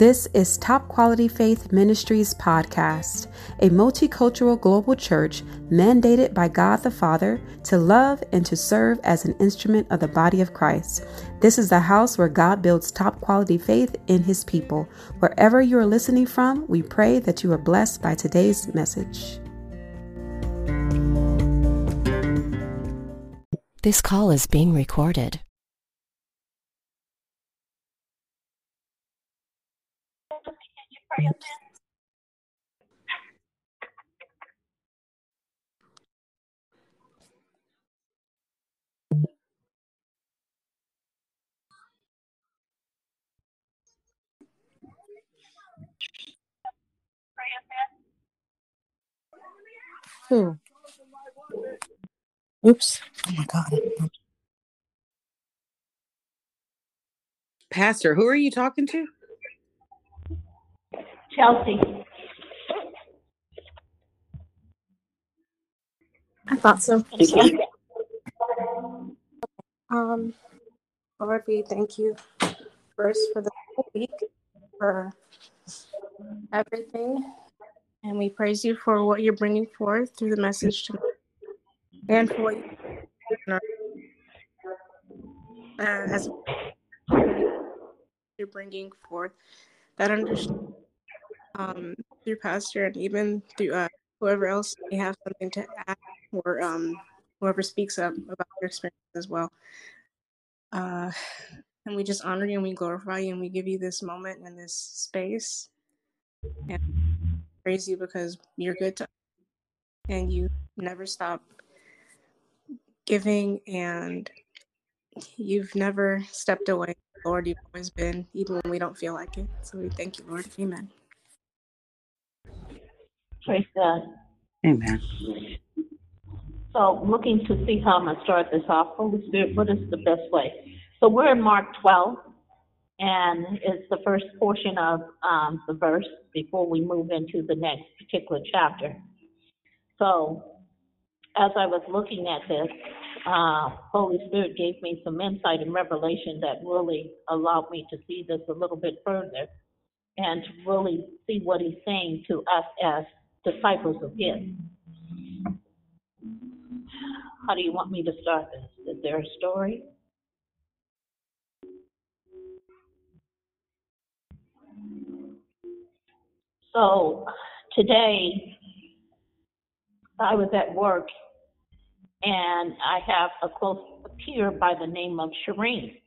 This is Top Quality Faith Ministries podcast, a multicultural global church mandated by God the Father to love and to serve as an instrument of the body of Christ. This is the house where God builds top quality faith in his people. Wherever you are listening from, we pray that you are blessed by today's message. This call is being recorded. Who? Oops. Oh my God. Pastor, who are you talking to? Chelsea. I thought so. Um, Lord, we thank you first for the week, for everything, and we praise you for what you're bringing forth through the message tonight, and for what you uh, as you're bringing forth that understanding um, through Pastor and even through uh, whoever else may have something to add or um, whoever speaks up about their experience as well. Uh, and we just honor you and we glorify you and we give you this moment and this space and praise you because you're good to and you never stop giving and you've never stepped away. Lord, you've always been, even when we don't feel like it. So we thank you, Lord. Amen. Praise God. Amen. So, looking to see how I'm going to start this off, Holy Spirit, what is the best way? So, we're in Mark 12, and it's the first portion of um, the verse before we move into the next particular chapter. So, as I was looking at this, uh, Holy Spirit gave me some insight and revelation that really allowed me to see this a little bit further and to really see what He's saying to us as disciples of His. How do you want me to start this? Is there a story? So today I was at work and I have a close peer by the name of Shireen.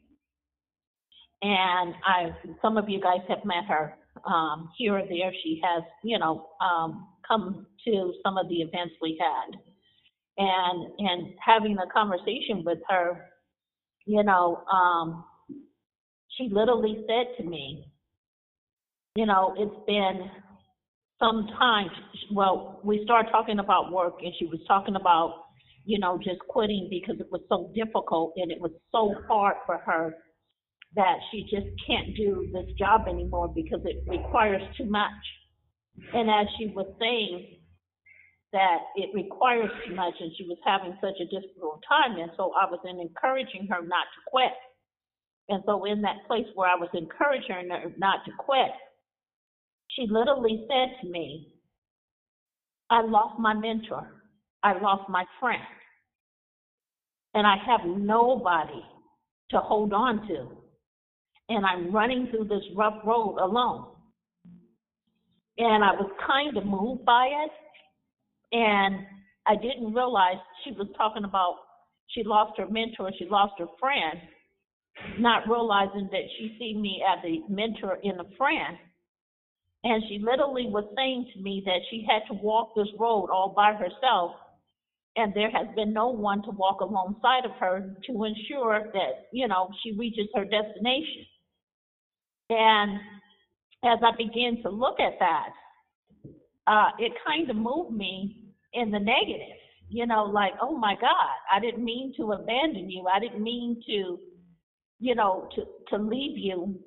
And I, some of you guys have met her um, here or there. She has, you know, um, come to some of the events we had, and and having a conversation with her, you know, um, she literally said to me, you know, it's been some time. Well, we started talking about work, and she was talking about, you know, just quitting because it was so difficult and it was so hard for her that she just can't do this job anymore because it requires too much. And as she was saying that it requires too much and she was having such a difficult time, and so I was encouraging her not to quit. And so in that place where I was encouraging her not to quit, she literally said to me, I lost my mentor. I lost my friend. And I have nobody to hold on to. And I'm running through this rough road alone. And I was kind of moved by it. And I didn't realize she was talking about she lost her mentor, she lost her friend, not realizing that she see me as a mentor and a friend. And she literally was saying to me that she had to walk this road all by herself, and there has been no one to walk alongside of her to ensure that, you know, she reaches her destination. And as I began to look at that, uh, it kind of moved me in the negative, you know, like, oh my God, I didn't mean to abandon you. I didn't mean to, you know, to, to leave you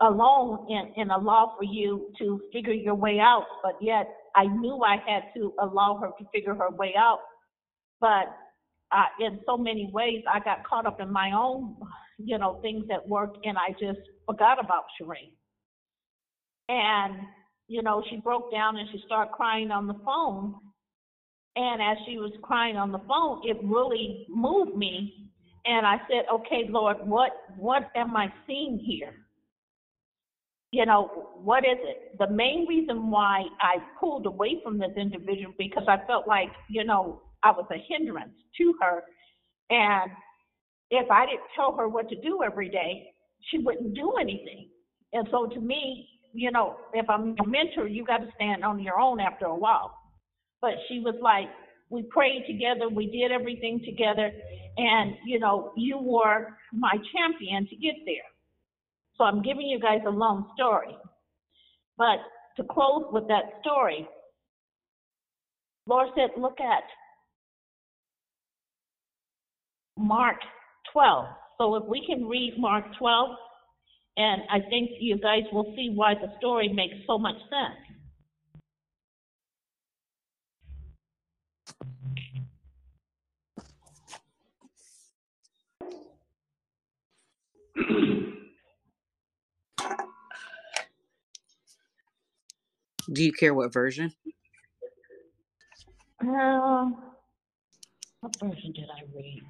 alone and, and allow for you to figure your way out. But yet I knew I had to allow her to figure her way out. But uh, in so many ways, I got caught up in my own, you know, things at work and I just forgot about Shireen. And, you know, she broke down and she started crying on the phone. And as she was crying on the phone, it really moved me. And I said, okay, Lord, what, what am I seeing here? You know, what is it? The main reason why I pulled away from this individual because I felt like, you know, I was a hindrance to her. And if I didn't tell her what to do every day, she wouldn't do anything. And so to me, you know, if I'm your mentor, you got to stand on your own after a while. But she was like, we prayed together, we did everything together, and you know, you were my champion to get there. So I'm giving you guys a long story. But to close with that story, Lord said, look at Mark 12. So if we can read Mark 12, and I think you guys will see why the story makes so much sense. Do you care what version? Uh, what version did I read?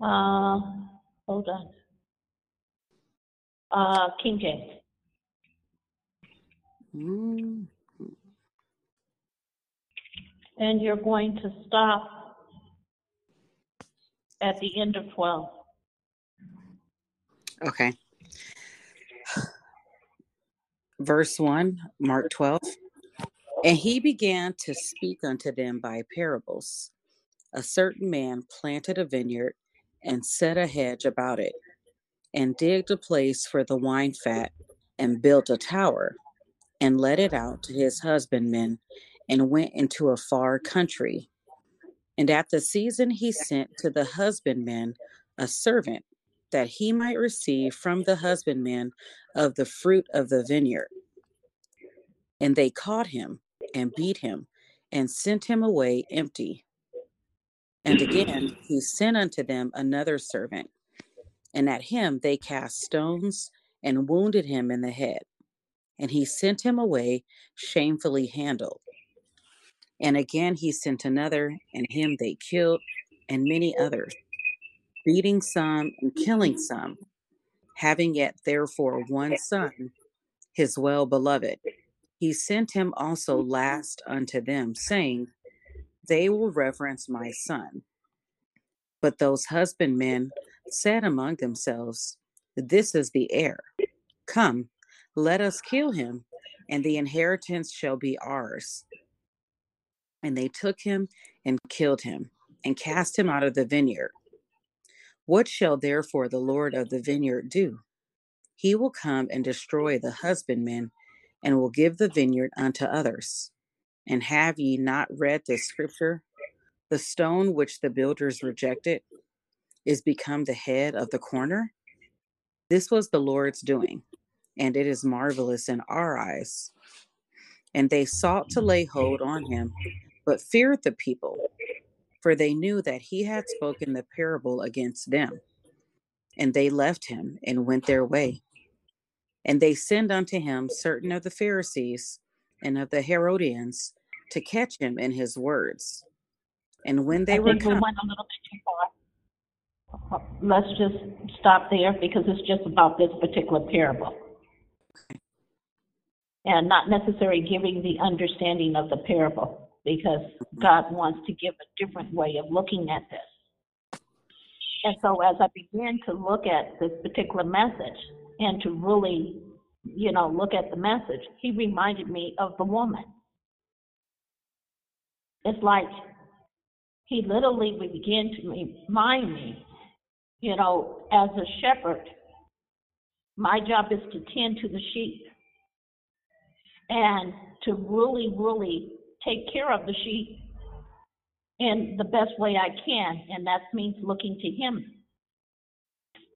Uh, hold on. Uh, King James. Mm, And you're going to stop at the end of 12. Okay. Verse 1, Mark 12. And he began to speak unto them by parables. A certain man planted a vineyard and set a hedge about it, and digged a place for the wine mm. fat, and built a tower, and let it out to his husbandmen, and went into a far country. And at the season he sent to the husbandmen a servant, that he might receive from the husbandmen of the fruit of the vineyard. And they caught him and beat him and sent him away empty. And again he sent unto them another servant, and at him they cast stones and wounded him in the head. And he sent him away shamefully handled. And again he sent another, and him they killed, and many others, beating some and killing some, having yet therefore one son, his well beloved. He sent him also last unto them, saying, They will reverence my son. But those husbandmen said among themselves, This is the heir. Come, let us kill him, and the inheritance shall be ours. And they took him and killed him, and cast him out of the vineyard. What shall therefore the Lord of the vineyard do? He will come and destroy the husbandmen, and will give the vineyard unto others. And have ye not read this scripture? The stone which the builders rejected is become the head of the corner. This was the Lord's doing, and it is marvelous in our eyes. And they sought to lay hold on him, but feared the people, for they knew that he had spoken the parable against them. And they left him and went their way. And they sent unto him certain of the Pharisees and of the Herodians to catch him in his words. And when they I were think we come, went a little bit too far. Let's just stop there because it's just about this particular parable. And not necessarily giving the understanding of the parable because God wants to give a different way of looking at this. And so as I began to look at this particular message and to really, you know, look at the message, he reminded me of the woman. It's like he literally began to remind me, you know, as a shepherd, my job is to tend to the sheep and to really, really take care of the sheep in the best way I can, and that means looking to him.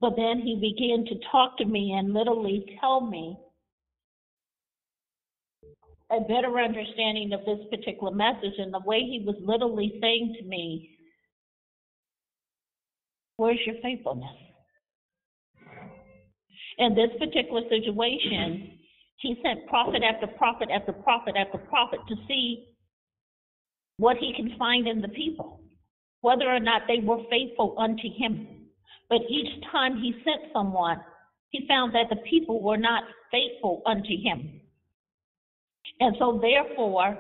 But then he began to talk to me and literally tell me a better understanding of this particular message and the way he was literally saying to me, Where's your faithfulness? In this particular situation he sent prophet after prophet after prophet after prophet to see what he can find in the people, whether or not they were faithful unto him. But each time he sent someone, he found that the people were not faithful unto him. And so, therefore,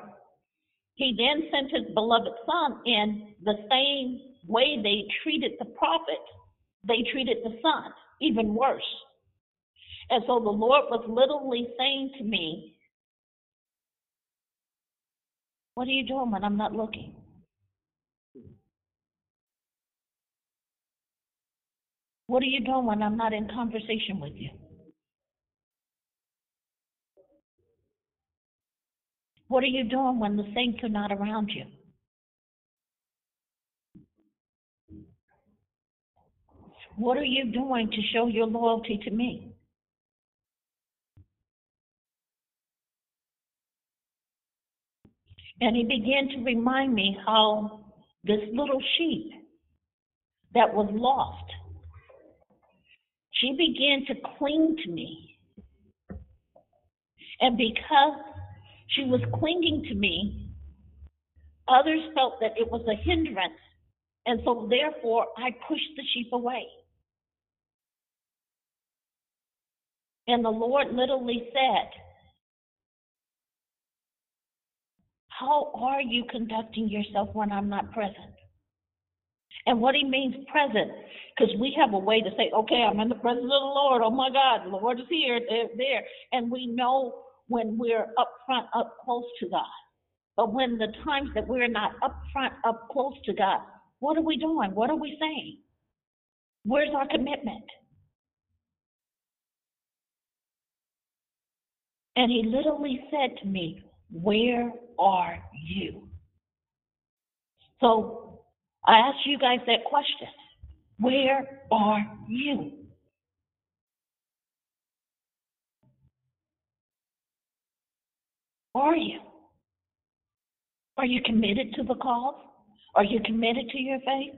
he then sent his beloved son in the same way they treated the prophet, they treated the son, even worse. And so the Lord was literally saying to me, What are you doing when I'm not looking? What are you doing when I'm not in conversation with you? What are you doing when the saints are not around you? What are you doing to show your loyalty to me? And he began to remind me how this little sheep that was lost, she began to cling to me. And because she was clinging to me, others felt that it was a hindrance. And so therefore, I pushed the sheep away. And the Lord literally said, How are you conducting yourself when I'm not present? And what he means present, because we have a way to say, okay, I'm in the presence of the Lord. Oh my God, the Lord is here, there, there. And we know when we're up front, up close to God. But when the times that we're not up front, up close to God, what are we doing? What are we saying? Where's our commitment? And he literally said to me, Where are you? So I ask you guys that question Where are you? Are you? Are you committed to the cause? Are you committed to your faith?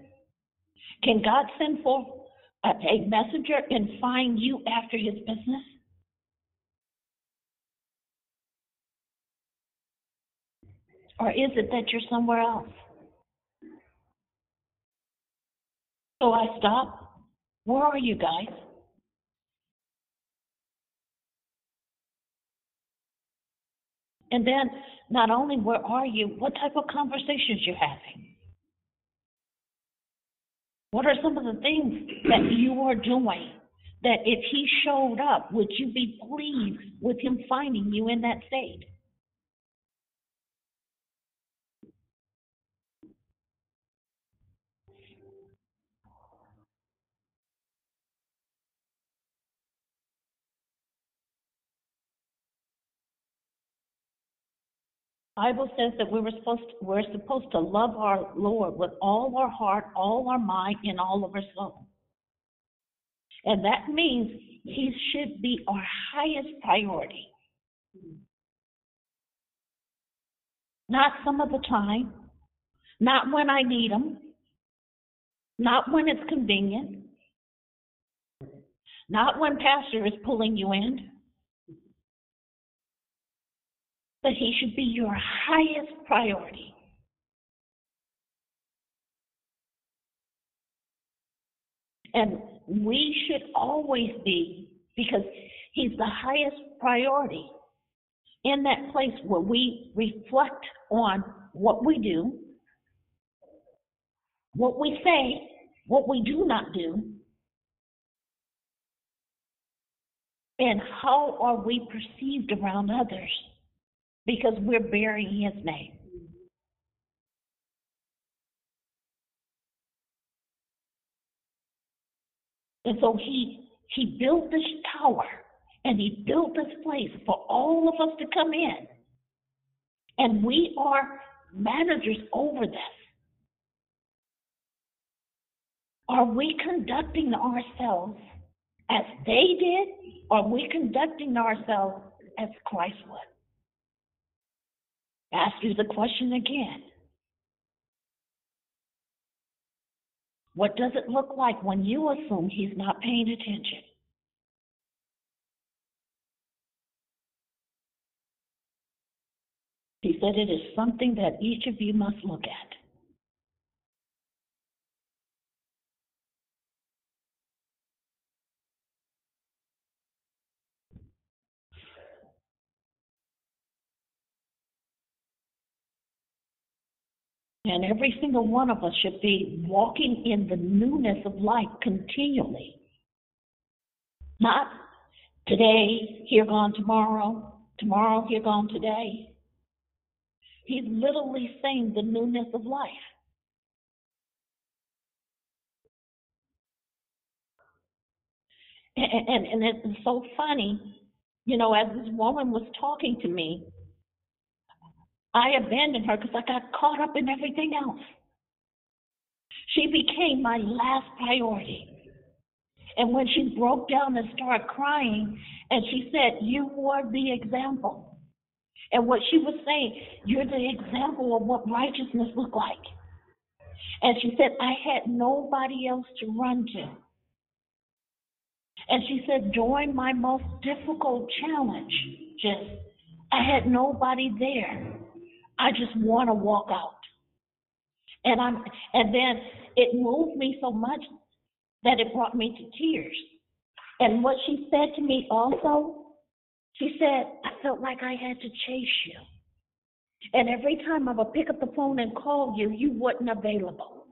Can God send forth a, a messenger and find you after his business? Or is it that you're somewhere else? So I stop. Where are you guys? And then, not only where are you, what type of conversations you're having? What are some of the things that you are doing that if he showed up, would you be pleased with him finding you in that state? Bible says that we were supposed to, we're supposed to love our Lord with all our heart, all our mind, and all of our soul. And that means he should be our highest priority. Not some of the time, not when I need him, not when it's convenient, not when pastor is pulling you in. But he should be your highest priority. And we should always be, because he's the highest priority, in that place where we reflect on what we do, what we say, what we do not do, and how are we perceived around others because we're bearing his name. And so he he built this tower and he built this place for all of us to come in. And we are managers over this. Are we conducting ourselves as they did? Or are we conducting ourselves as Christ would? ask you the question again. What does it look like when you assume he's not paying attention? He said it is something that each of you must look at. And every single one of us should be walking in the newness of life continually. Not today, here gone tomorrow, tomorrow, here gone today. He's literally saying the newness of life. And, and, and it's so funny, you know, as this woman was talking to me, I abandoned her because I got caught up in everything else. She became my last priority. And when she broke down and started crying, and she said, You were the example. And what she was saying, You're the example of what righteousness looked like. And she said, I had nobody else to run to. And she said, During my most difficult challenge, just I had nobody there. I just want to walk out. And I'm and then it moved me so much that it brought me to tears. And what she said to me also, she said, I felt like I had to chase you. And every time I would pick up the phone and call you, you wasn't available.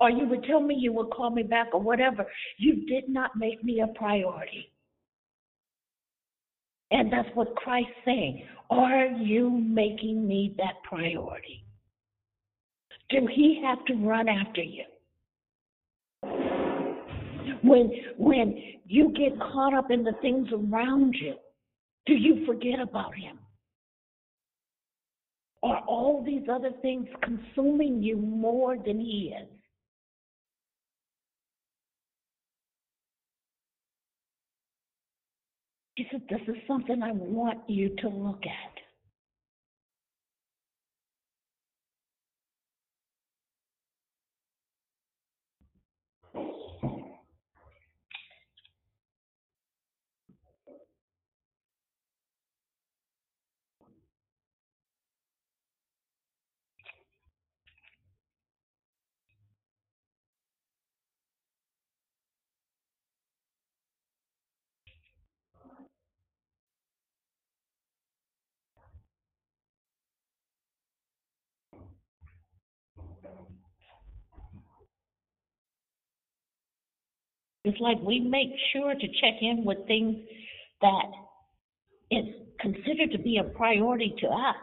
Or you would tell me you would call me back or whatever. You did not make me a priority. And that's what Christ's saying. Are you making me that priority? Do he have to run after you? When when you get caught up in the things around you, do you forget about him? Are all these other things consuming you more than he is? He said, This is something I want you to look at. It's like we make sure to check in with things that is considered to be a priority to us,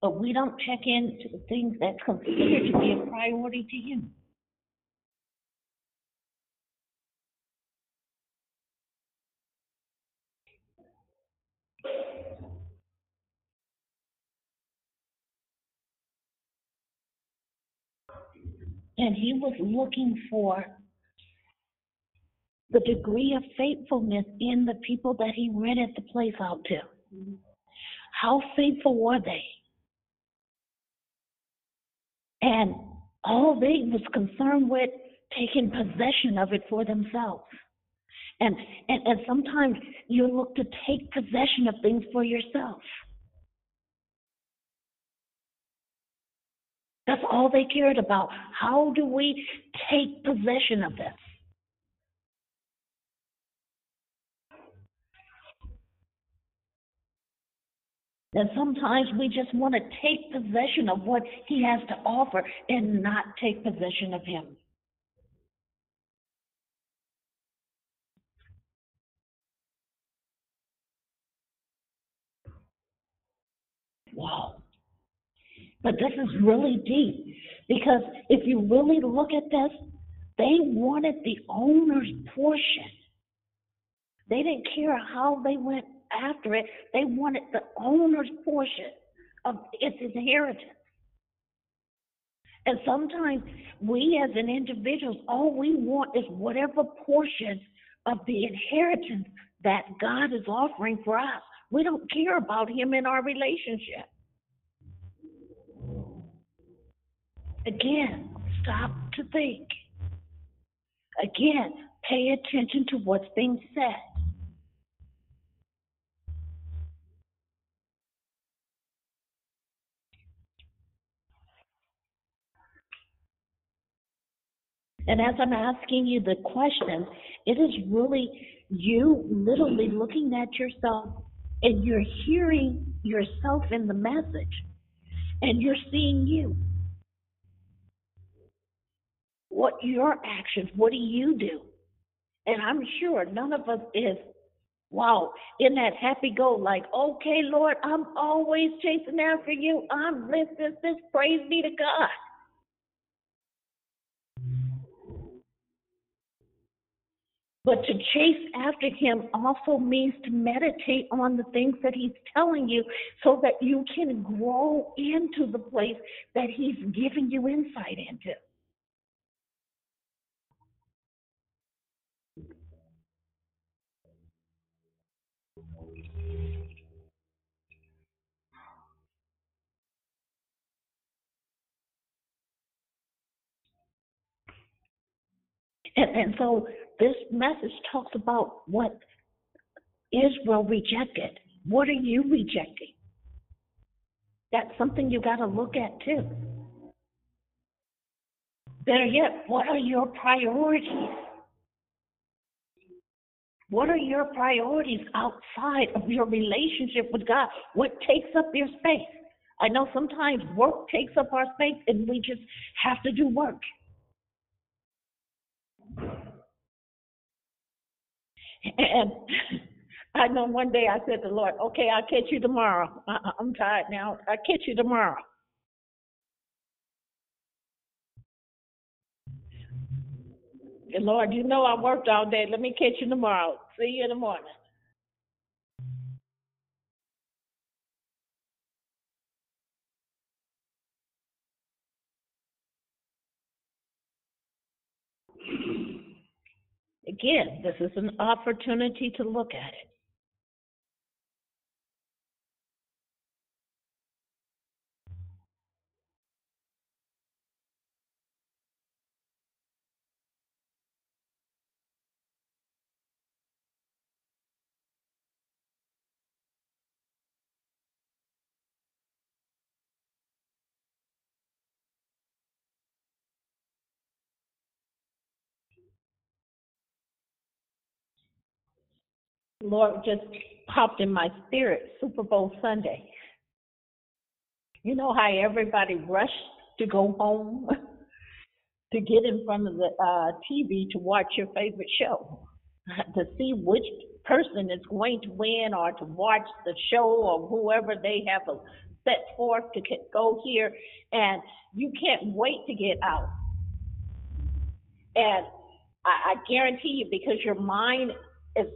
but we don't check in to the things that's considered to be a priority to him. And he was looking for the degree of faithfulness in the people that he rented the place out to. How faithful were they? And all they was concerned with taking possession of it for themselves. And, and, and sometimes you look to take possession of things for yourself. That's all they cared about. How do we take possession of this? And sometimes we just want to take possession of what he has to offer and not take possession of him. Wow. But this is really deep because if you really look at this, they wanted the owner's portion. They didn't care how they went after it. They wanted the owner's portion of its inheritance. And sometimes we as an individuals, all we want is whatever portion of the inheritance that God is offering for us. We don't care about him in our relationship. Again, stop to think. Again, pay attention to what's being said. And as I'm asking you the question, it is really you literally looking at yourself and you're hearing yourself in the message and you're seeing you. What your actions, what do you do? And I'm sure none of us is, wow, in that happy go, like, okay, Lord, I'm always chasing after you. I'm this, this, praise be to God. But to chase after him also means to meditate on the things that he's telling you so that you can grow into the place that he's giving you insight into. And, and so this message talks about what Israel rejected. What are you rejecting? That's something you got to look at too. Better yet, what are your priorities? What are your priorities outside of your relationship with God? What takes up your space? I know sometimes work takes up our space and we just have to do work. And I know one day I said to the Lord, okay, I'll catch you tomorrow. I- I'm tired now. I'll catch you tomorrow. And Lord, you know I worked all day. Let me catch you tomorrow. See you in the morning. Again, this is an opportunity to look at it. Lord just popped in my spirit Super Bowl Sunday. You know how everybody rushed to go home to get in front of the uh, TV to watch your favorite show, to see which person is going to win or to watch the show or whoever they have set forth to go here. And you can't wait to get out. And I, I guarantee you, because your mind is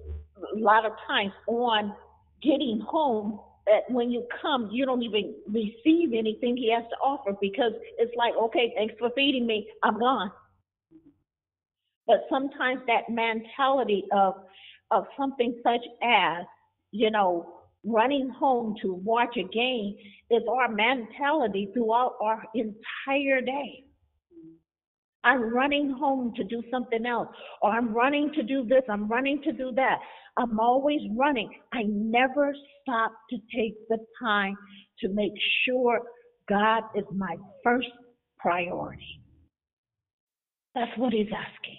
a lot of times on getting home that when you come, you don't even receive anything he has to offer because it's like, okay, thanks for feeding me, I'm gone. But sometimes that mentality of of something such as, you know, running home to watch a game is our mentality throughout our entire day. I'm running home to do something else, or I'm running to do this, I'm running to do that. I'm always running. I never stop to take the time to make sure God is my first priority. That's what he's asking.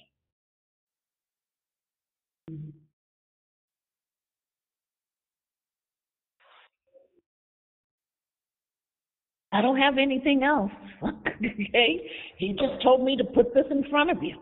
I don't have anything else. okay? He just told me to put this in front of you.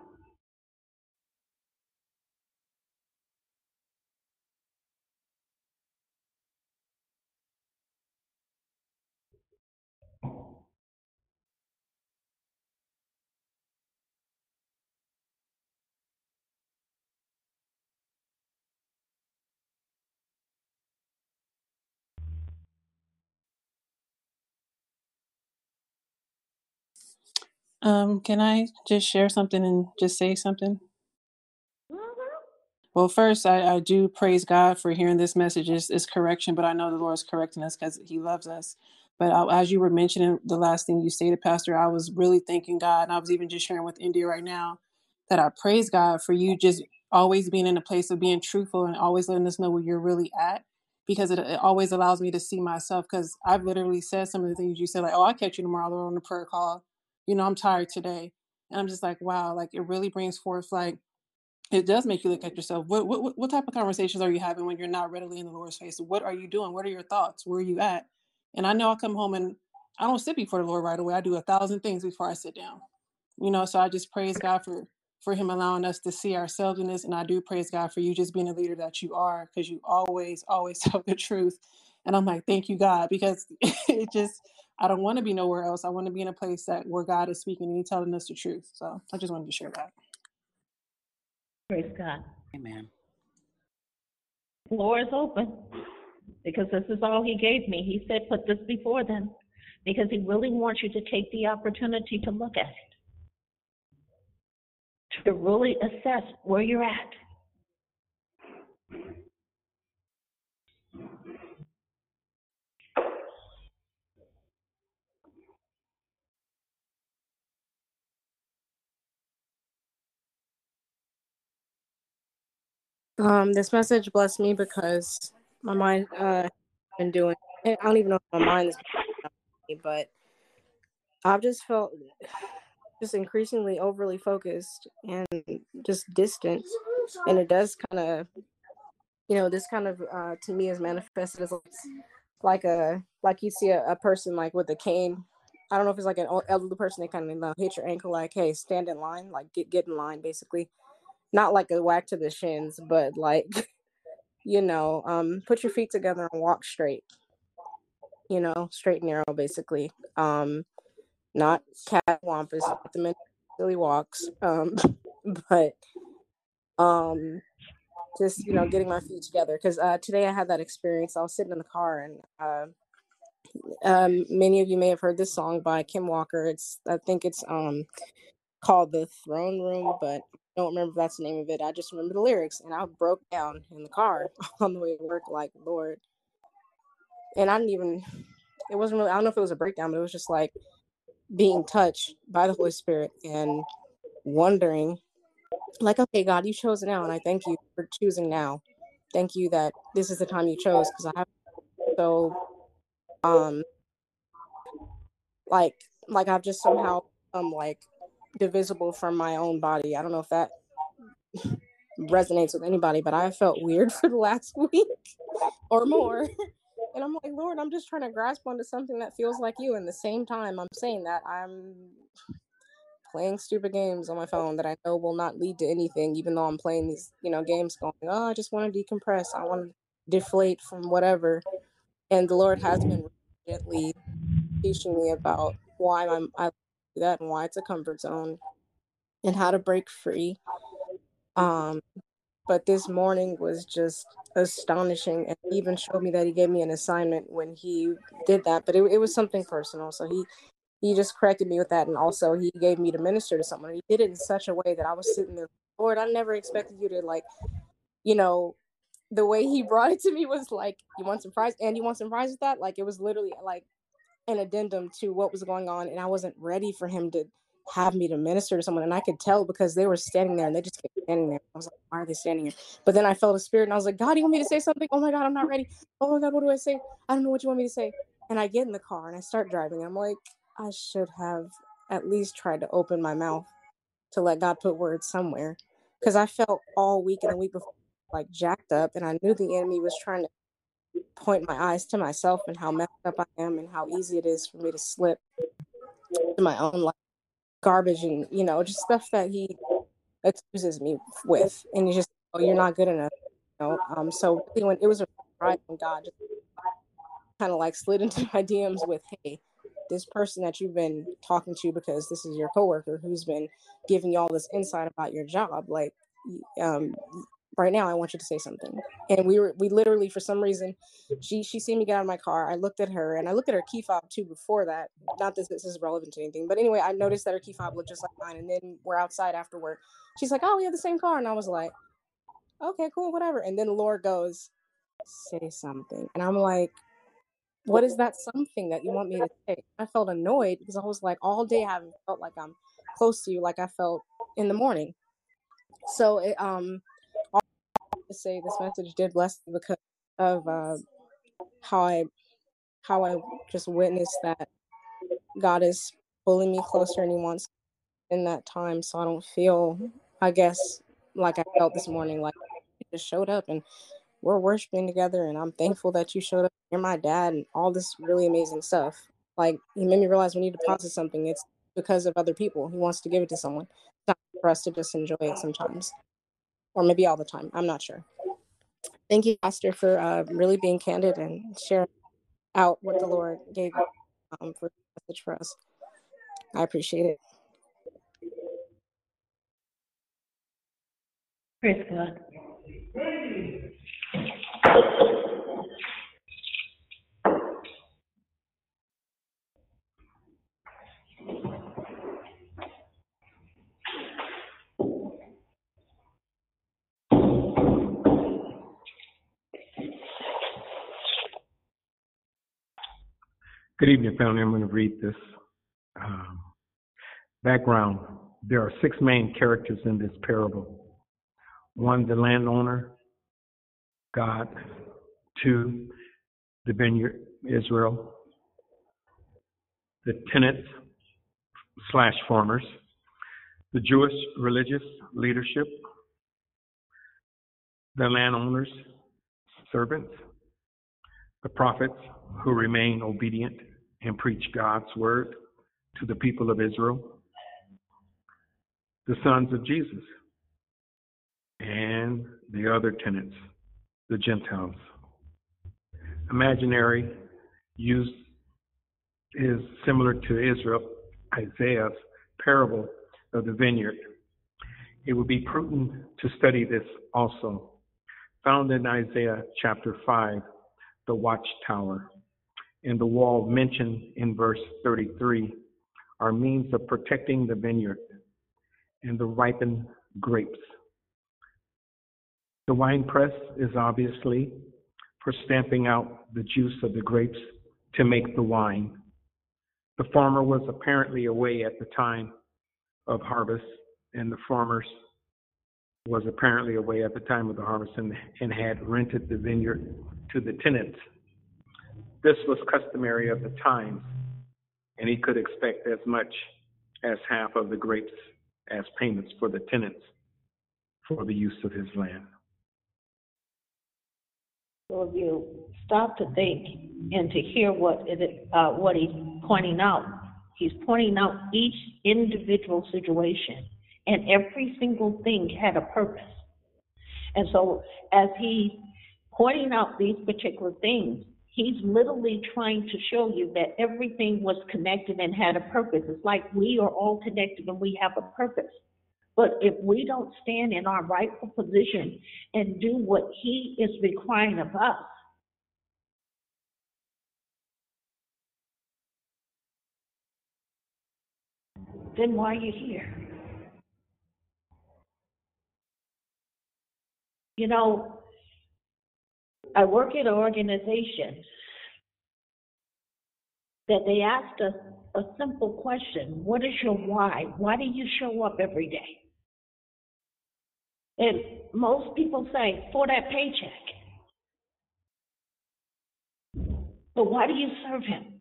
Um, can I just share something and just say something? Mm-hmm. Well, first, I, I do praise God for hearing this message. It's, it's correction, but I know the Lord is correcting us because He loves us. But I, as you were mentioning the last thing you stated, Pastor, I was really thanking God, and I was even just sharing with India right now that I praise God for you just always being in a place of being truthful and always letting us know where you're really at because it, it always allows me to see myself because I've literally said some of the things you said, like, oh, I'll catch you tomorrow on the prayer call. You know, I'm tired today. And I'm just like, wow, like it really brings forth like it does make you look at yourself. What, what what type of conversations are you having when you're not readily in the Lord's face? What are you doing? What are your thoughts? Where are you at? And I know I come home and I don't sit before the Lord right away. I do a thousand things before I sit down. You know, so I just praise God for for him allowing us to see ourselves in this. And I do praise God for you just being a leader that you are, because you always, always tell the truth. And I'm like, thank you, God, because it just I don't want to be nowhere else. I want to be in a place that where God is speaking and He's telling us the truth. So I just wanted to share that. Praise God. Amen. The floor is open because this is all He gave me. He said, put this before them because He really wants you to take the opportunity to look at it, to really assess where you're at. Um, this message blessed me because my mind uh been doing. I don't even know if my mind is, but I've just felt just increasingly overly focused and just distant, and it does kind of, you know, this kind of uh, to me is manifested as like a like you see a, a person like with a cane. I don't know if it's like an elderly person. They kind of hit your ankle, like, "Hey, stand in line," like get get in line, basically not like a whack to the shins, but like, you know, um, put your feet together and walk straight. You know, straight and narrow, basically. Um, not catwampus, not the walks. Um, but um, just you know, getting my feet together. Because uh, today I had that experience. I was sitting in the car and. Uh, um, many of you may have heard this song by Kim Walker. It's I think it's um called The Throne Room, but don't remember if that's the name of it. I just remember the lyrics, and I broke down in the car on the way to work, like Lord. And I didn't even. It wasn't really. I don't know if it was a breakdown, but it was just like being touched by the Holy Spirit and wondering, like, okay, God, you chose now, and I thank you for choosing now. Thank you that this is the time you chose because I have so um like like I've just somehow um like divisible from my own body. I don't know if that resonates with anybody, but I felt weird for the last week or more. And I'm like, Lord, I'm just trying to grasp onto something that feels like you. And the same time, I'm saying that I'm playing stupid games on my phone that I know will not lead to anything, even though I'm playing these, you know, games going, oh, I just want to decompress. I want to deflate from whatever. And the Lord has been gently teaching me about why I'm, I that and why it's a comfort zone and how to break free. Um, but this morning was just astonishing and even showed me that he gave me an assignment when he did that but it, it was something personal so he he just corrected me with that and also he gave me to minister to someone. He did it in such a way that i was sitting there lord i never expected you to like you know the way he brought it to me was like you want some fries and you want some fries with that? Like it was literally like an addendum to what was going on and i wasn't ready for him to have me to minister to someone. And I could tell because they were standing there and they just kept standing there. I was like, why are they standing here? But then I felt a spirit and I was like, God, you want me to say something? Oh my God, I'm not ready. Oh my God, what do I say? I don't know what you want me to say. And I get in the car and I start driving. I'm like, I should have at least tried to open my mouth to let God put words somewhere. Because I felt all week and the week before like jacked up and I knew the enemy was trying to point my eyes to myself and how messed up I am and how easy it is for me to slip to my own life garbage and you know just stuff that he accuses me with. And he's just oh you're not good enough you know um so when it was a pride when god just kind of like slid into my dms with hey this person that you've been talking to because this is your coworker who's been giving you all this insight about your job like um right now i want you to say something. And we were we literally for some reason she she seen me get out of my car. I looked at her and i looked at her key fob too before that. Not that this is relevant to anything but anyway i noticed that her key fob looked just like mine and then we're outside after work. She's like oh we have the same car. And i was like okay cool whatever. And then Lord goes say something. And i'm like what is that something that you want me to say? I felt annoyed because i was like all day i haven't felt like i'm close to you like i felt in the morning. So it um to say this message did bless me because of uh, how I how I just witnessed that God is pulling me closer and He wants in that time, so I don't feel, I guess, like I felt this morning, like you just showed up and we're worshiping together, and I'm thankful that you showed up. You're my dad, and all this really amazing stuff. Like he made me realize we when you deposit something, it's because of other people. He wants to give it to someone. It's not for us to just enjoy it sometimes, or maybe all the time. I'm not sure. Thank you, Pastor, for uh, really being candid and sharing out what the Lord gave um, for message for us. I appreciate it. Praise God. Good evening, family. I'm going to read this um, background. There are six main characters in this parable. One, the landowner, God. Two, the vineyard, Israel. The tenants slash farmers. The Jewish religious leadership. The landowners, servants. The prophets who remain obedient and preach God's word to the people of Israel, the sons of Jesus, and the other tenants, the Gentiles. Imaginary use is similar to Israel, Isaiah's parable of the vineyard. It would be prudent to study this also. Found in Isaiah chapter 5, the watchtower and the wall mentioned in verse 33 are means of protecting the vineyard and the ripened grapes. The wine press is obviously for stamping out the juice of the grapes to make the wine. The farmer was apparently away at the time of harvest, and the farmers was apparently away at the time of the harvest and, and had rented the vineyard to the tenants this was customary of the times, and he could expect as much as half of the grapes as payments for the tenants for the use of his land. So if you stop to think and to hear what it, uh, what he's pointing out, he's pointing out each individual situation, and every single thing had a purpose. And so as he's pointing out these particular things, He's literally trying to show you that everything was connected and had a purpose. It's like we are all connected and we have a purpose. But if we don't stand in our rightful position and do what He is requiring of us, then why are you here? You know, I work at an organization that they asked us a simple question What is your why? Why do you show up every day? And most people say, For that paycheck. But why do you serve him?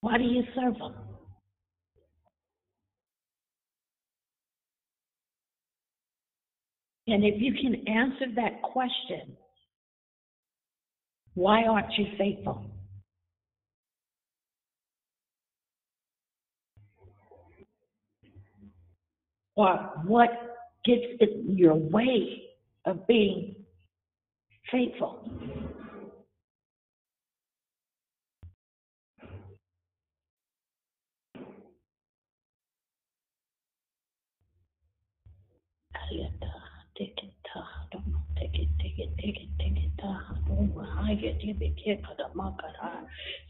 Why do you serve them? And if you can answer that question, why aren't you faithful? Or what gets in your way of being faithful? Teke teke teke teke ta no mahaya te be ke kada makara se na mahada pokosa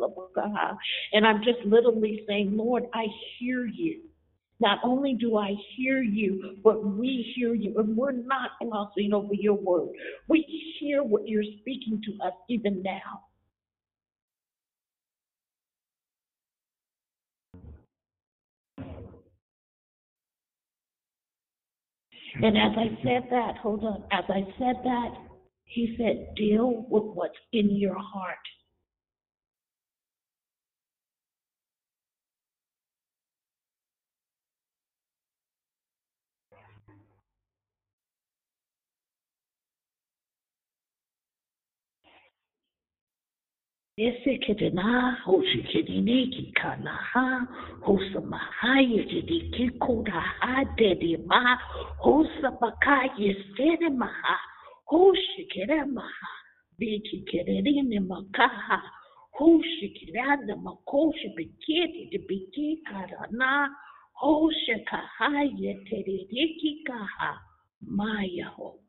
and I'm just literally saying Lord I hear you not only do I hear you, but we hear you, and we're not glossing over your word. We hear what you're speaking to us even now. And as I said that, hold on, as I said that, he said, deal with what's in your heart. Sene maha hoshi kere maha biki kerere ne makaha hoshi kiranda makoshi bikiti de biki karana hoshi kahaya tereriki kaha maya ho.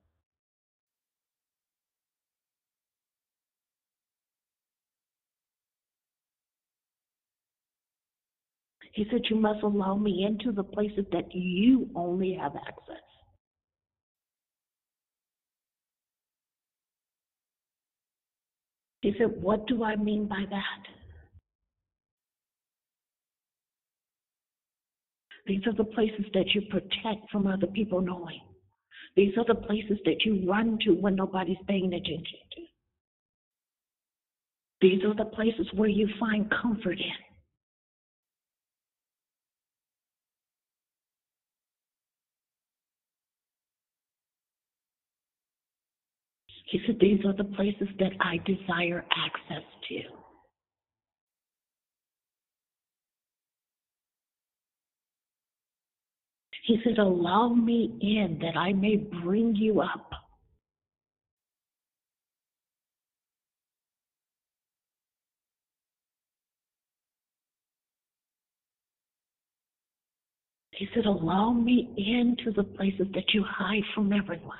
He said, You must allow me into the places that you only have access. He said, What do I mean by that? These are the places that you protect from other people knowing. These are the places that you run to when nobody's paying attention to. These are the places where you find comfort in. He said, These are the places that I desire access to. He said, Allow me in that I may bring you up. He said, Allow me into the places that you hide from everyone.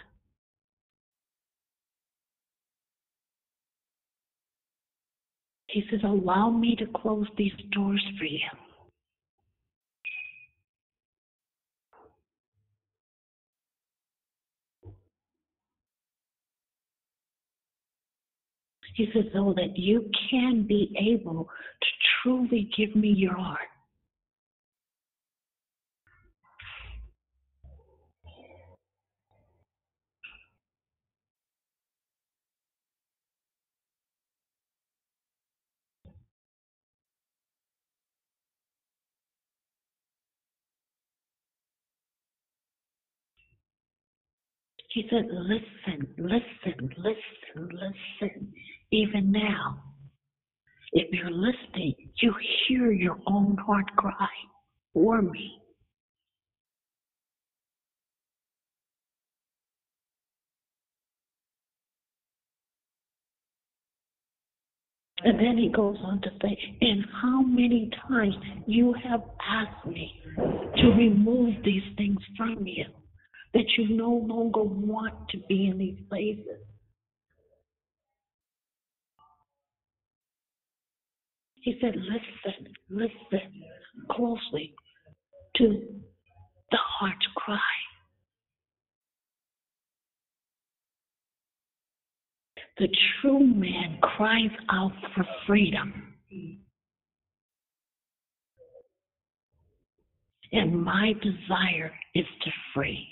He says, Allow me to close these doors for you. He says, so that you can be able to truly give me your heart. He said, listen, listen, listen, listen. Even now, if you're listening, you hear your own heart cry for me. And then he goes on to say, and how many times you have asked me to remove these things from you, that you no longer want to be in these places. He said, listen, listen closely to the heart's cry. The true man cries out for freedom. And my desire is to free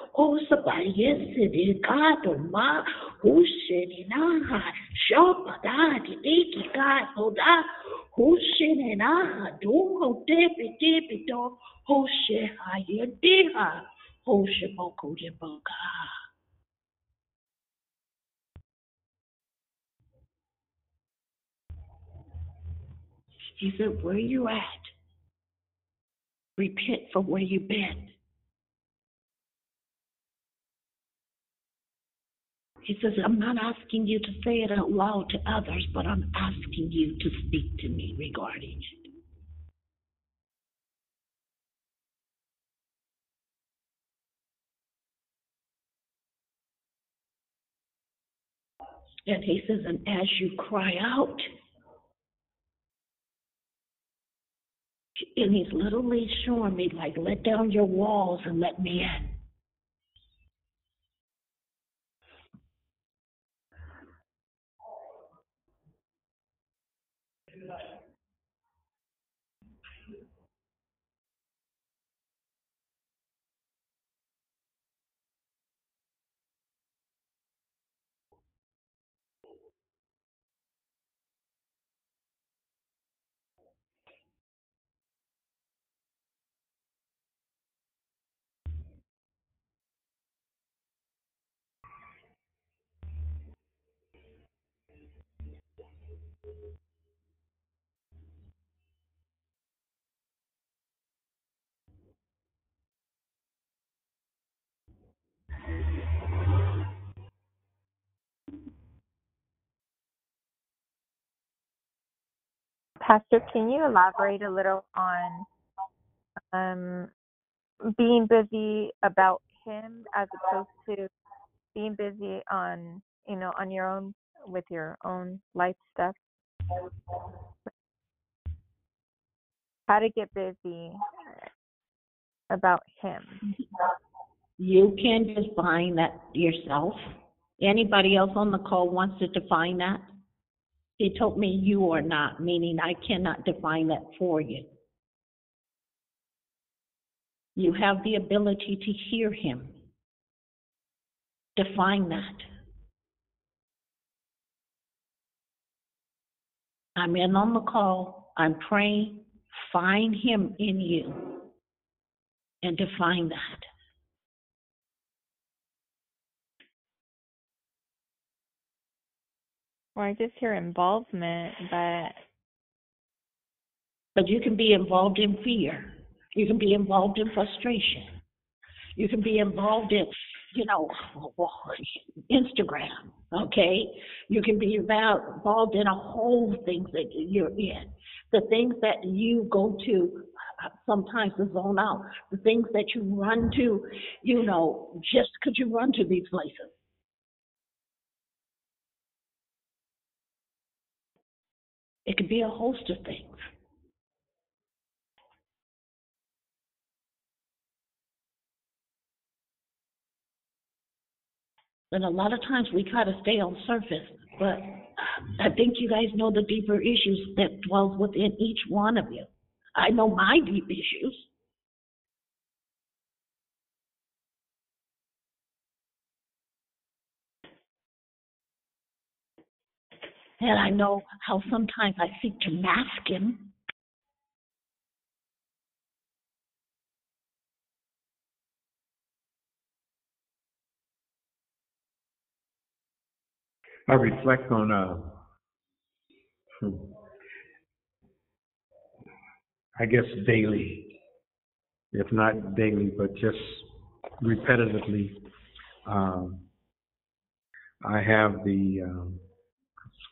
Hosabayesidigado ma. Hushinina. Shopadadi dikigado da. Hushinina. Dungo debi debi do. Hoshe hayediha. Hoshe boko de boka. He said, Where you at? Repent for where you've been. He says, I'm not asking you to say it out loud to others, but I'm asking you to speak to me regarding it. And he says, and as you cry out, and he's literally showing me, like, let down your walls and let me in. Pastor, can you elaborate a little on um, being busy about him as opposed to being busy on, you know, on your own with your own life stuff? How to get busy about him. You can just define that yourself. Anybody else on the call wants to define that? He told me you are not, meaning I cannot define that for you. You have the ability to hear him. Define that. I'm in on the call. I'm praying. Find him in you and define that. Or I just hear involvement, but But you can be involved in fear. You can be involved in frustration. You can be involved in, you know, Instagram, okay? You can be involved in a whole things that you're in. The things that you go to sometimes to zone out. The things that you run to, you know, just because you run to these places. It could be a host of things. And a lot of times we try to stay on surface, but I think you guys know the deeper issues that dwells within each one of you. I know my deep issues. And I know how sometimes I seek to mask him. I reflect on, uh, hmm, I guess daily, if not daily, but just repetitively. Um, I have the, um,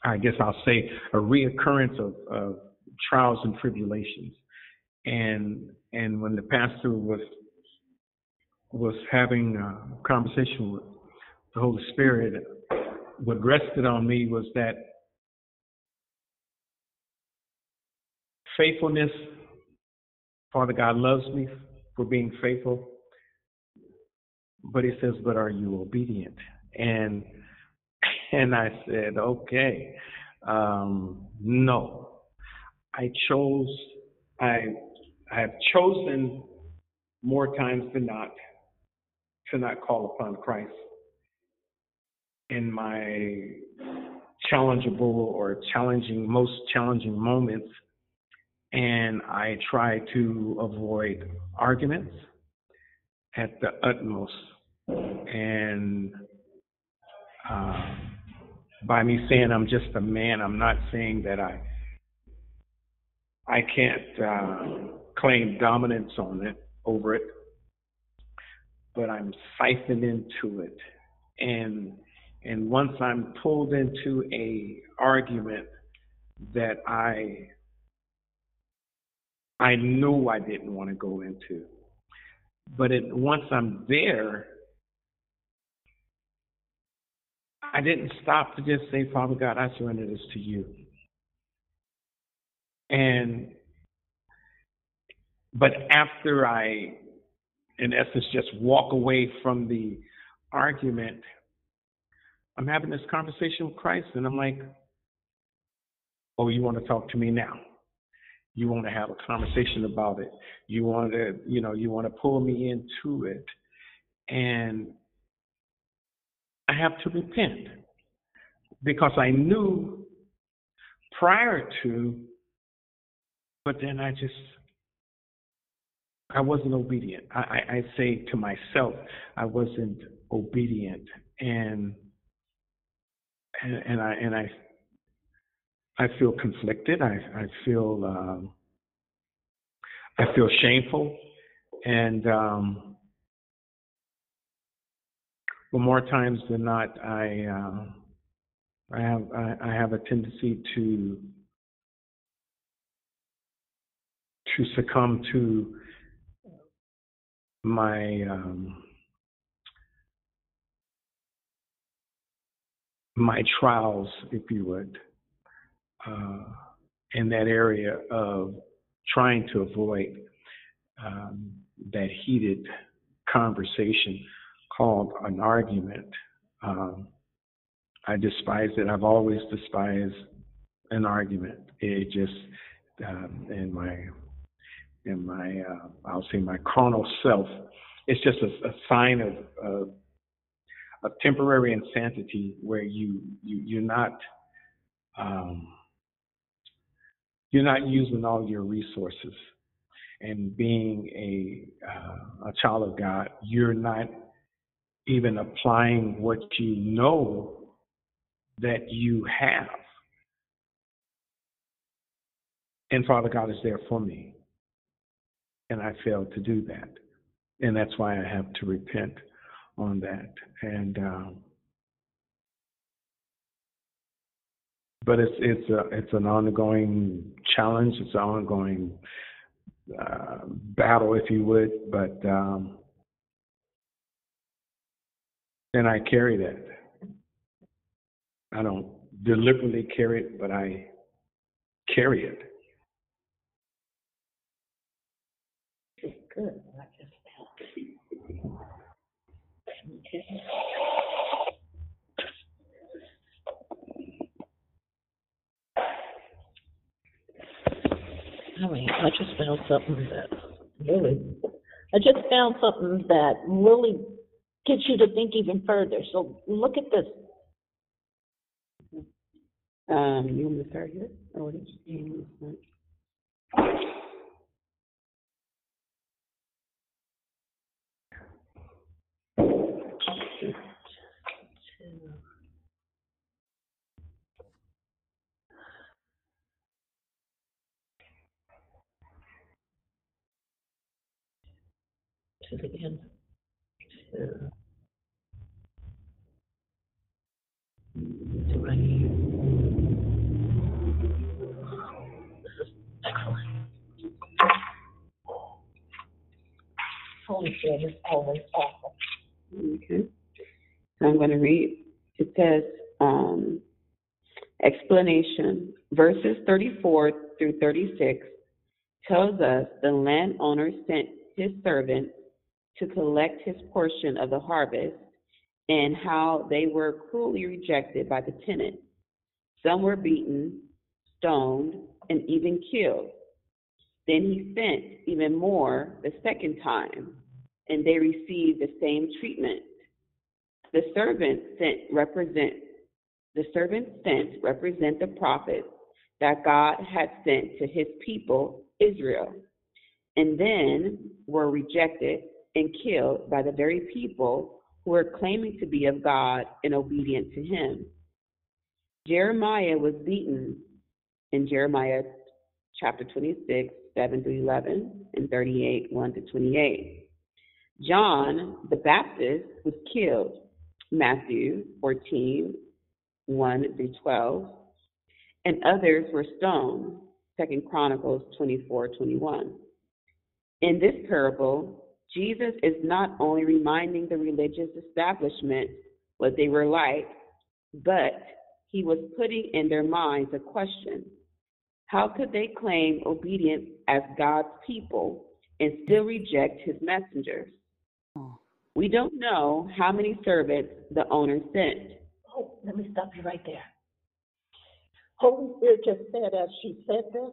I guess I'll say, a reoccurrence of, of trials and tribulations. And and when the pastor was was having a conversation with the Holy Spirit, what rested on me was that faithfulness, Father God loves me for being faithful, but he says, but are you obedient? And and I said, okay, um, no. I chose, I, I have chosen more times than not to not call upon Christ in my challengeable or challenging, most challenging moments. And I try to avoid arguments at the utmost. And uh, by me saying I'm just a man, I'm not saying that I I can't uh, claim dominance on it over it, but I'm siphoned into it, and and once I'm pulled into a argument that I I knew I didn't want to go into, but it, once I'm there, I didn't stop to just say, Father God, I surrender this to you. And, but after I, in essence, just walk away from the argument, I'm having this conversation with Christ, and I'm like, oh, you want to talk to me now? You want to have a conversation about it. You want to, you know, you want to pull me into it. And I have to repent because I knew prior to, but then I just, I wasn't obedient. I, I, I say to myself, I wasn't obedient, and and, and I and I I feel conflicted. I I feel um, I feel shameful, and um, but more times than not, I uh, I have I, I have a tendency to to succumb to my um, my trials, if you would, uh, in that area of trying to avoid um, that heated conversation called an argument. Um, I despise it. I've always despised an argument. It just um, in my in my uh, I'll say my carnal self. It's just a, a sign of, of of temporary insanity where you, you you're not um, you're not using all your resources and being a uh, a child of God, you're not even applying what you know that you have. And Father God is there for me. And I failed to do that. And that's why I have to repent on that. And um, but it's it's a it's an ongoing challenge. It's an ongoing uh, battle, if you would. But um, and I carry that. I don't deliberately carry it, but I carry it. Good. I just Okay. All right, I just found something that really, I just found something that really gets you to think even further. So look at this. Um, you want me to start here? Or what is you to? To the end. To- Holy Spirit is always awful. Okay. So I'm going to read. It says, um, explanation. Verses 34 through 36 tells us the landowner sent his servant to collect his portion of the harvest and how they were cruelly rejected by the tenant. Some were beaten, stoned, and even killed. Then he sent even more the second time, and they received the same treatment. The servant sent represent the servant sent represent the prophets that God had sent to his people Israel, and then were rejected and killed by the very people who were claiming to be of God and obedient to him. Jeremiah was beaten in Jeremiah chapter 26, 7 to 11, and 38, 1 to 28. John the Baptist was killed, Matthew 14, 1 through 12, and others were stoned, Second Chronicles 24, 21. In this parable, Jesus is not only reminding the religious establishment what they were like, but he was putting in their minds a question. How could they claim obedience as God's people and still reject his messengers? We don't know how many servants the owner sent. Oh, let me stop you right there. Holy Spirit just said as she said this,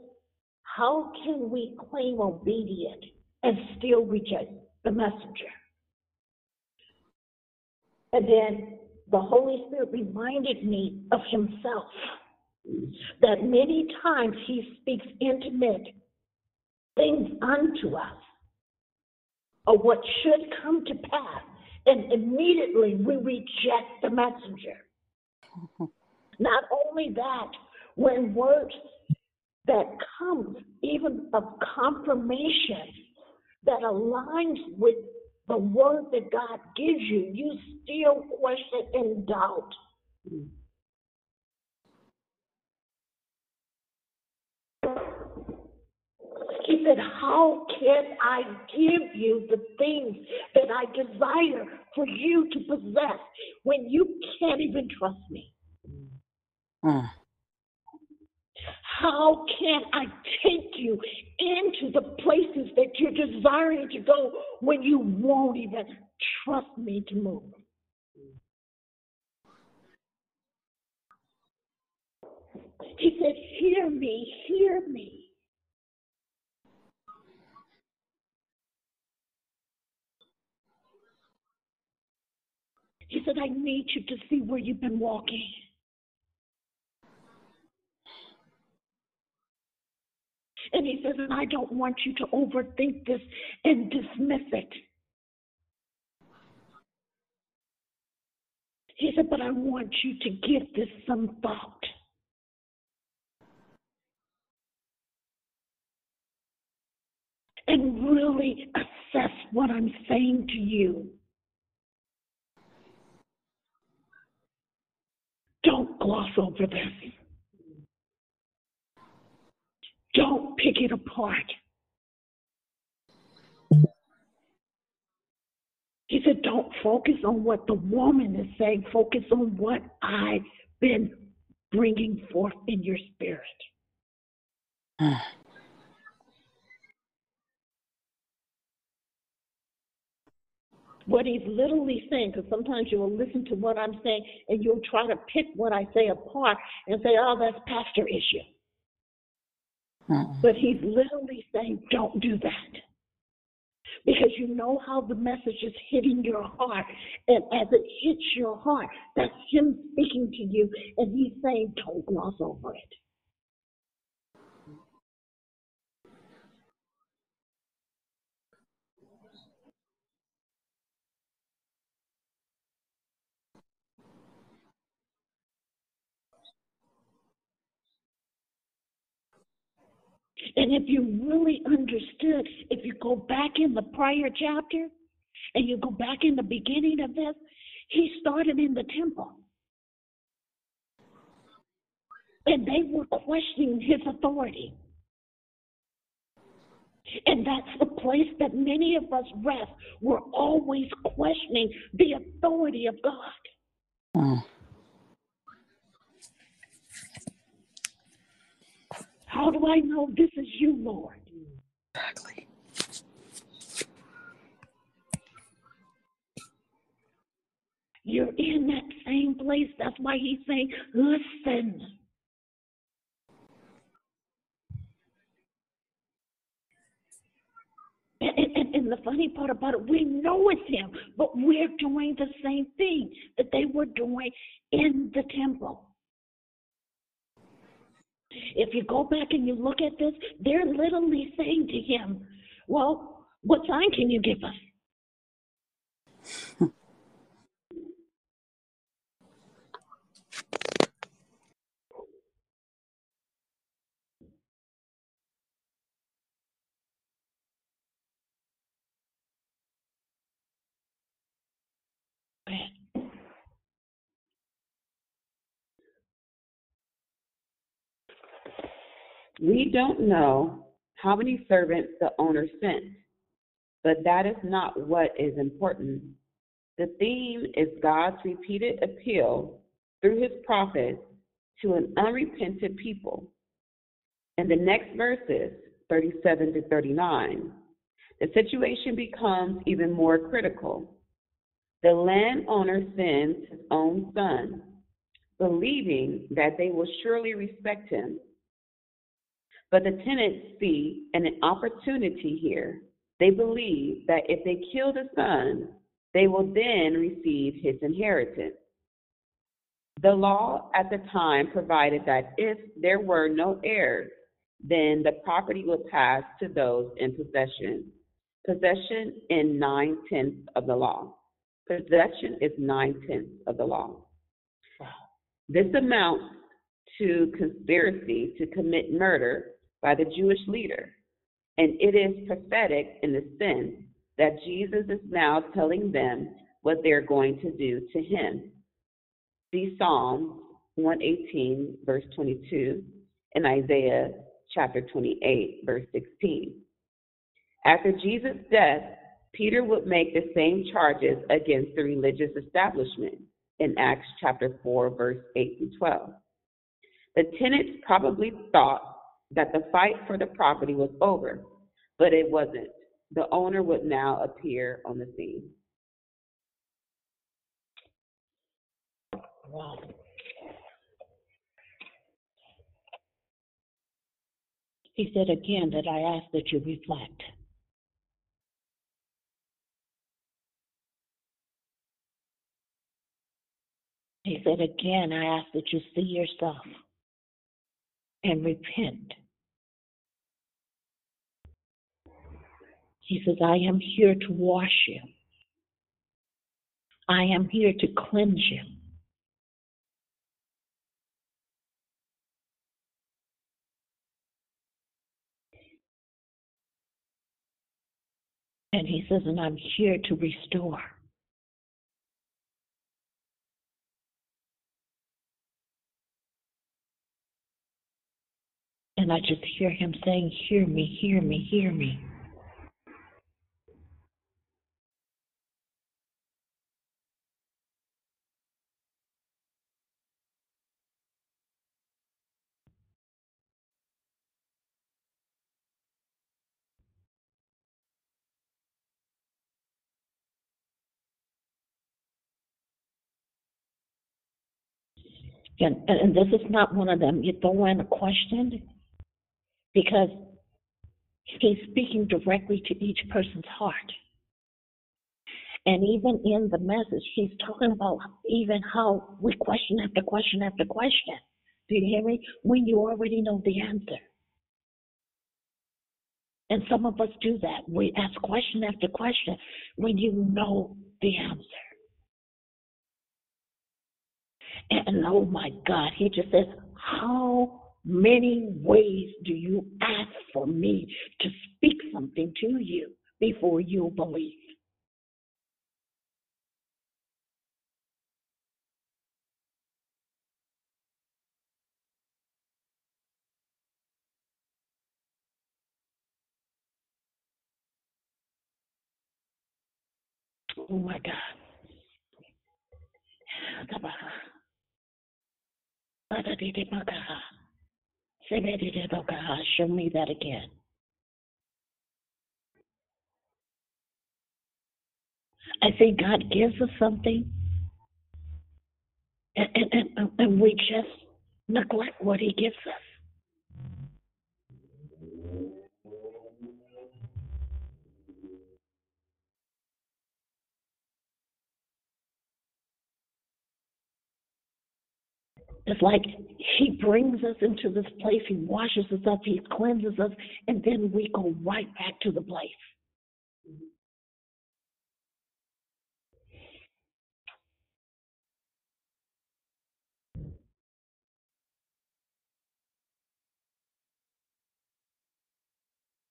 how can we claim obedience and still reject the messenger? And then the Holy Spirit reminded me of himself that many times he speaks intimate things unto us or what should come to pass, and immediately we reject the messenger. Mm-hmm. Not only that, when words that comes even of confirmation that aligns with the word that God gives you, you still question and doubt. Mm. Said, How can I give you the things that I desire for you to possess when you can't even trust me? Mm. How can I take you into the places that you're desiring to go when you won't even trust me to move? He said, Hear me, hear me. He said, I need you to see where you've been walking. And he says, and I don't want you to overthink this and dismiss it. He said, but I want you to give this some thought. And really assess what I'm saying to you. Don't gloss over this. Don't pick it apart. He said, Don't focus on what the woman is saying, focus on what I've been bringing forth in your spirit. Ah. What he's literally saying, because sometimes you will listen to what I'm saying and you'll try to pick what I say apart and say, oh, that's pastor issue. Mm. But he's literally saying, don't do that. Because you know how the message is hitting your heart. And as it hits your heart, that's him speaking to you. And he's saying, don't gloss over it. And if you really understood, if you go back in the prior chapter and you go back in the beginning of this, he started in the temple. And they were questioning his authority. And that's the place that many of us rest. We're always questioning the authority of God. Mm. How do I know this is you, Lord? Exactly. You're in that same place. That's why he's saying, listen. And, and, and, the funny part about it, we know it's him, but we're doing the same thing that they were doing in the temple. If you go back and you look at this, they're literally saying to him, Well, what sign can you give us? We don't know how many servants the owner sent, but that is not what is important. The theme is God's repeated appeal through his prophets to an unrepentant people. In the next verses, 37 to 39, the situation becomes even more critical. The landowner sends his own son, believing that they will surely respect him. But the tenants see an opportunity here. They believe that if they kill the son, they will then receive his inheritance. The law at the time provided that if there were no heirs, then the property would pass to those in possession. Possession in nine tenths of the law. Possession is nine tenths of the law. This amounts to conspiracy to commit murder by the Jewish leader, and it is prophetic in the sense that Jesus is now telling them what they're going to do to him. See Psalm 118, verse 22, and Isaiah chapter 28, verse 16. After Jesus' death, Peter would make the same charges against the religious establishment in Acts chapter 4, verse 8 through 12. The tenants probably thought that the fight for the property was over, but it wasn't. The owner would now appear on the scene. Wow. He said again that I ask that you reflect. He said again, I ask that you see yourself and repent. He says, I am here to wash you. I am here to cleanse you. And he says, and I'm here to restore. And I just hear him saying, Hear me, hear me, hear me. And, and this is not one of them. You throw in a question because he's speaking directly to each person's heart. And even in the message, he's talking about even how we question after question after question. Do you hear me? When you already know the answer. And some of us do that. We ask question after question when you know the answer. And oh my God, he just says, How many ways do you ask for me to speak something to you before you believe? Oh my God. oh God, show me that again. I think God gives us something, and, and, and, and we just neglect what He gives us. It's like he brings us into this place, he washes us up, he cleanses us, and then we go right back to the place.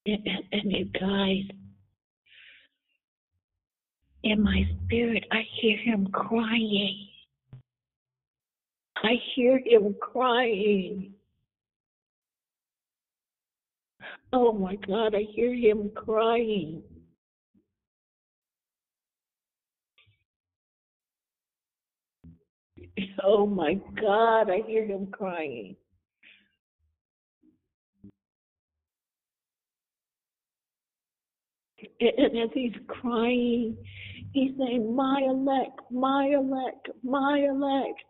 And, you guys, in my spirit, I hear him crying. I hear him crying. Oh my God, I hear him crying. Oh my God, I hear him crying. And as he's crying, he's saying, My elect, my elect, my elect.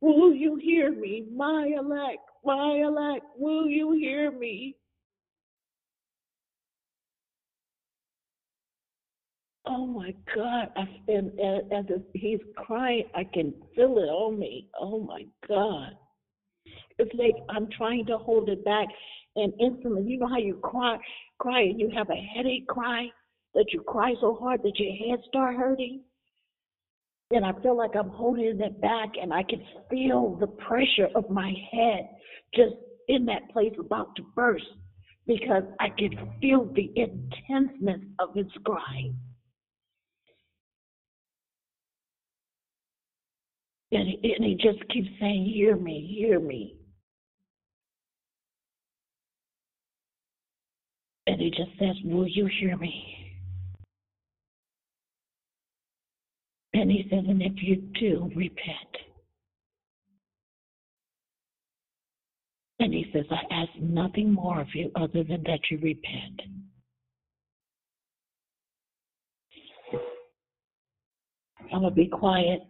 Will you hear me? My elect, my elect, will you hear me? Oh my God! I and as, as he's crying, I can feel it on me. Oh my God! It's like I'm trying to hold it back, and instantly, you know how you cry, cry, and you have a headache, cry that you cry so hard that your head start hurting. And I feel like I'm holding it back, and I can feel the pressure of my head just in that place about to burst because I can feel the intenseness of his crying. And and he just keeps saying, Hear me, hear me. And he just says, Will you hear me? And he says, And if you do, repent. And he says, I ask nothing more of you other than that you repent. I'm going to be quiet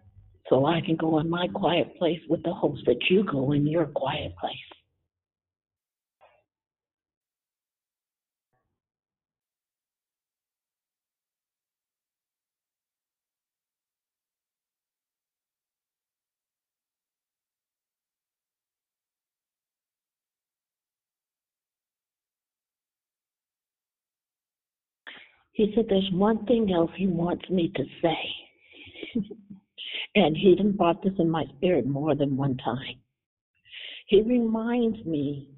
so I can go in my quiet place with the hopes that you go in your quiet place. He said, There's one thing else he wants me to say. and he done brought this in my spirit more than one time. He reminds me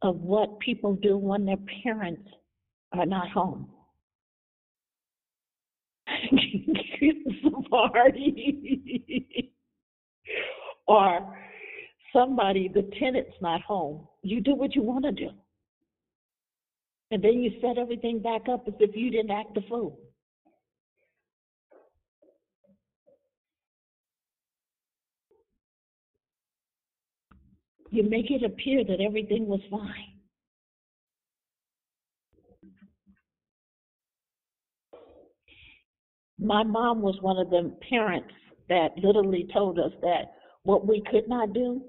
of what people do when their parents are not home. party. or somebody, the tenant's not home. You do what you want to do. And then you set everything back up as if you didn't act the fool. You make it appear that everything was fine. My mom was one of the parents that literally told us that what we could not do,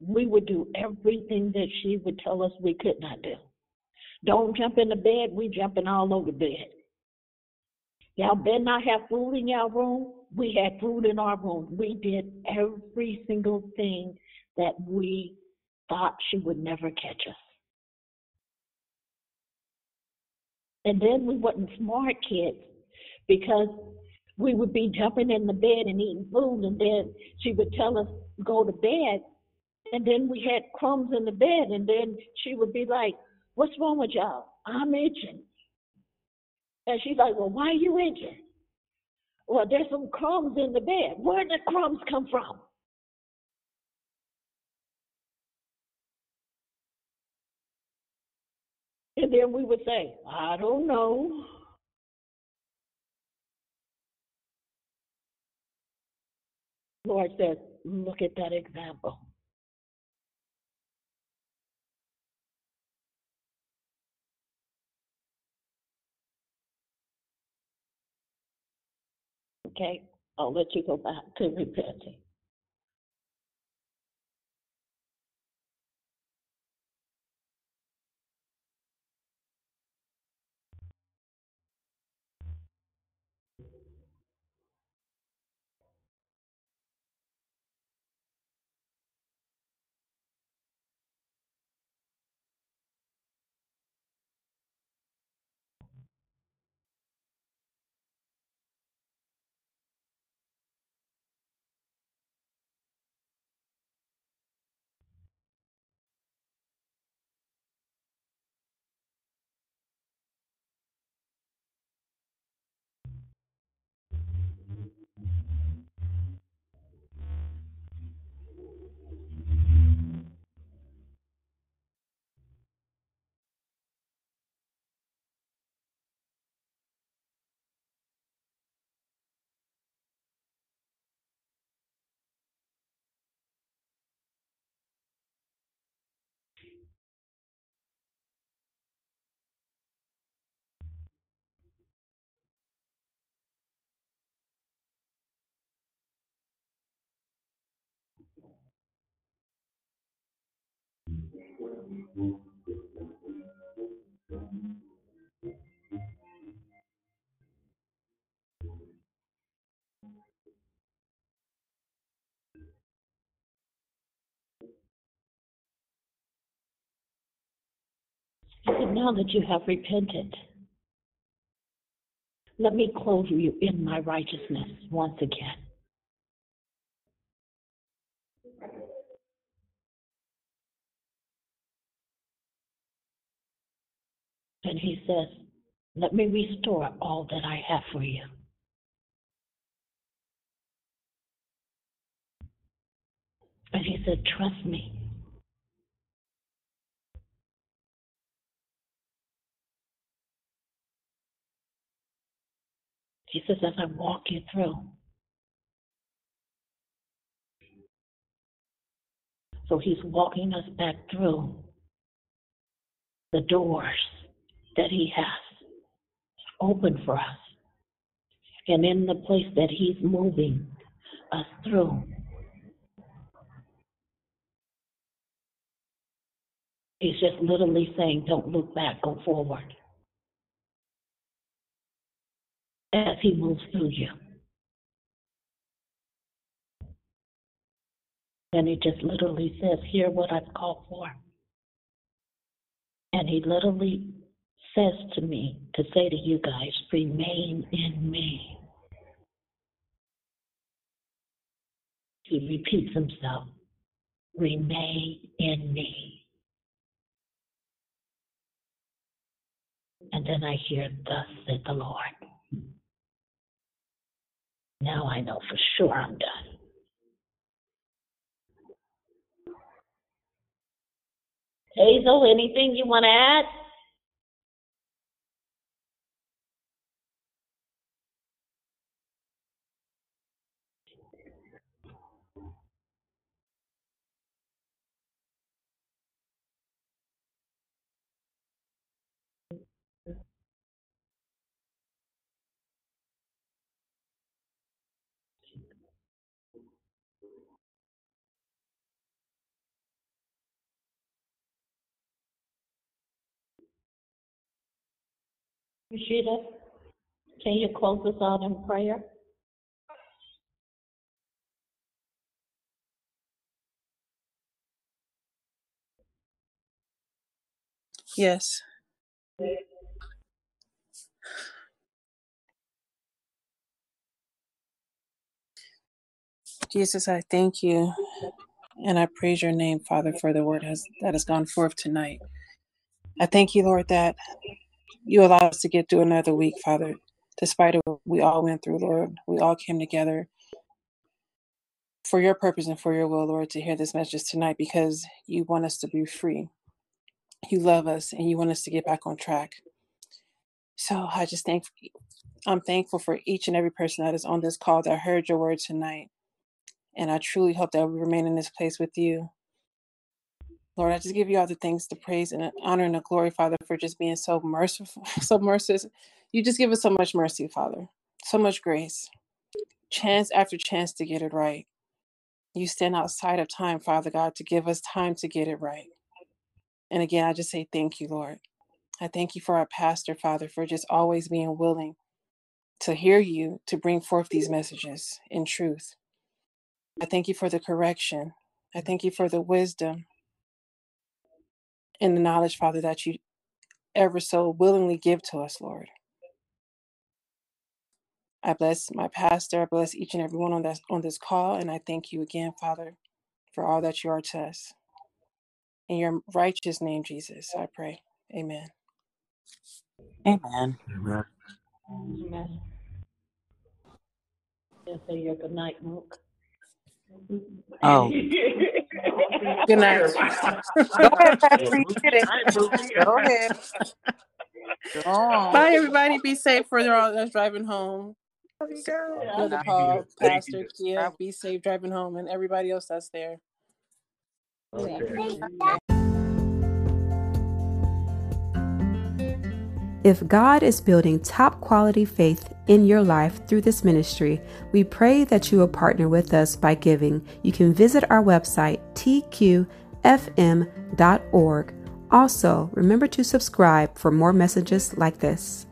we would do everything that she would tell us we could not do. Don't jump in the bed, we jumping all over the bed. Y'all better not have food in y'all room. We had food in our room. We did every single thing that we thought she would never catch us. And then we wasn't smart kids because we would be jumping in the bed and eating food, and then she would tell us go to bed, and then we had crumbs in the bed, and then she would be like, What's wrong with y'all? I'm itching. And she's like, Well, why are you itching? Well, there's some crumbs in the bed. Where did the crumbs come from? And then we would say, I don't know. Lord says, look at that example. Okay, I'll let you go back to repenting. Now that you have repented, let me clothe you in my righteousness once again. And he says, Let me restore all that I have for you. And he said, Trust me. He says, As I walk you through. So he's walking us back through the doors that he has opened for us. And in the place that he's moving us through, he's just literally saying, Don't look back, go forward. As he moves through you. And he just literally says, Hear what I've called for. And he literally says to me to say to you guys, remain in me. He repeats himself, remain in me. And then I hear, thus said the Lord. Now I know for sure I'm done. Hazel, anything you want to add? Rashida, can you close us out in prayer? Yes. Jesus, I thank you and I praise your name, Father, for the word has, that has gone forth tonight. I thank you, Lord, that you allowed us to get through another week, Father, despite what we all went through, Lord. We all came together for your purpose and for your will, Lord, to hear this message tonight because you want us to be free. You love us and you want us to get back on track. So I just thank I'm thankful for each and every person that is on this call that heard your word tonight. And I truly hope that we remain in this place with you. Lord, I just give you all the thanks, the praise, and the honor and the glory, Father, for just being so merciful, so merciless. You just give us so much mercy, Father, so much grace, chance after chance to get it right. You stand outside of time, Father God, to give us time to get it right. And again, I just say thank you, Lord. I thank you for our pastor, Father, for just always being willing to hear you, to bring forth these messages in truth. I thank you for the correction. I thank you for the wisdom and the knowledge, Father, that you ever so willingly give to us, Lord. I bless my pastor. I bless each and every one on this on this call, and I thank you again, Father, for all that you are to us. In your righteous name, Jesus, I pray. Amen. Amen. Amen. Amen. Yes, say your good night, Mook. Oh, Good night. go ahead, Pastor. You did it. Go ahead. Go on. Bye, everybody. Be safe for all that's driving home. Brother Night. Paul, Thank you. Pastor Kia, be safe driving home, and everybody else that's there. Okay. If God is building top quality faith in your life through this ministry, we pray that you will partner with us by giving. You can visit our website, tqfm.org. Also, remember to subscribe for more messages like this.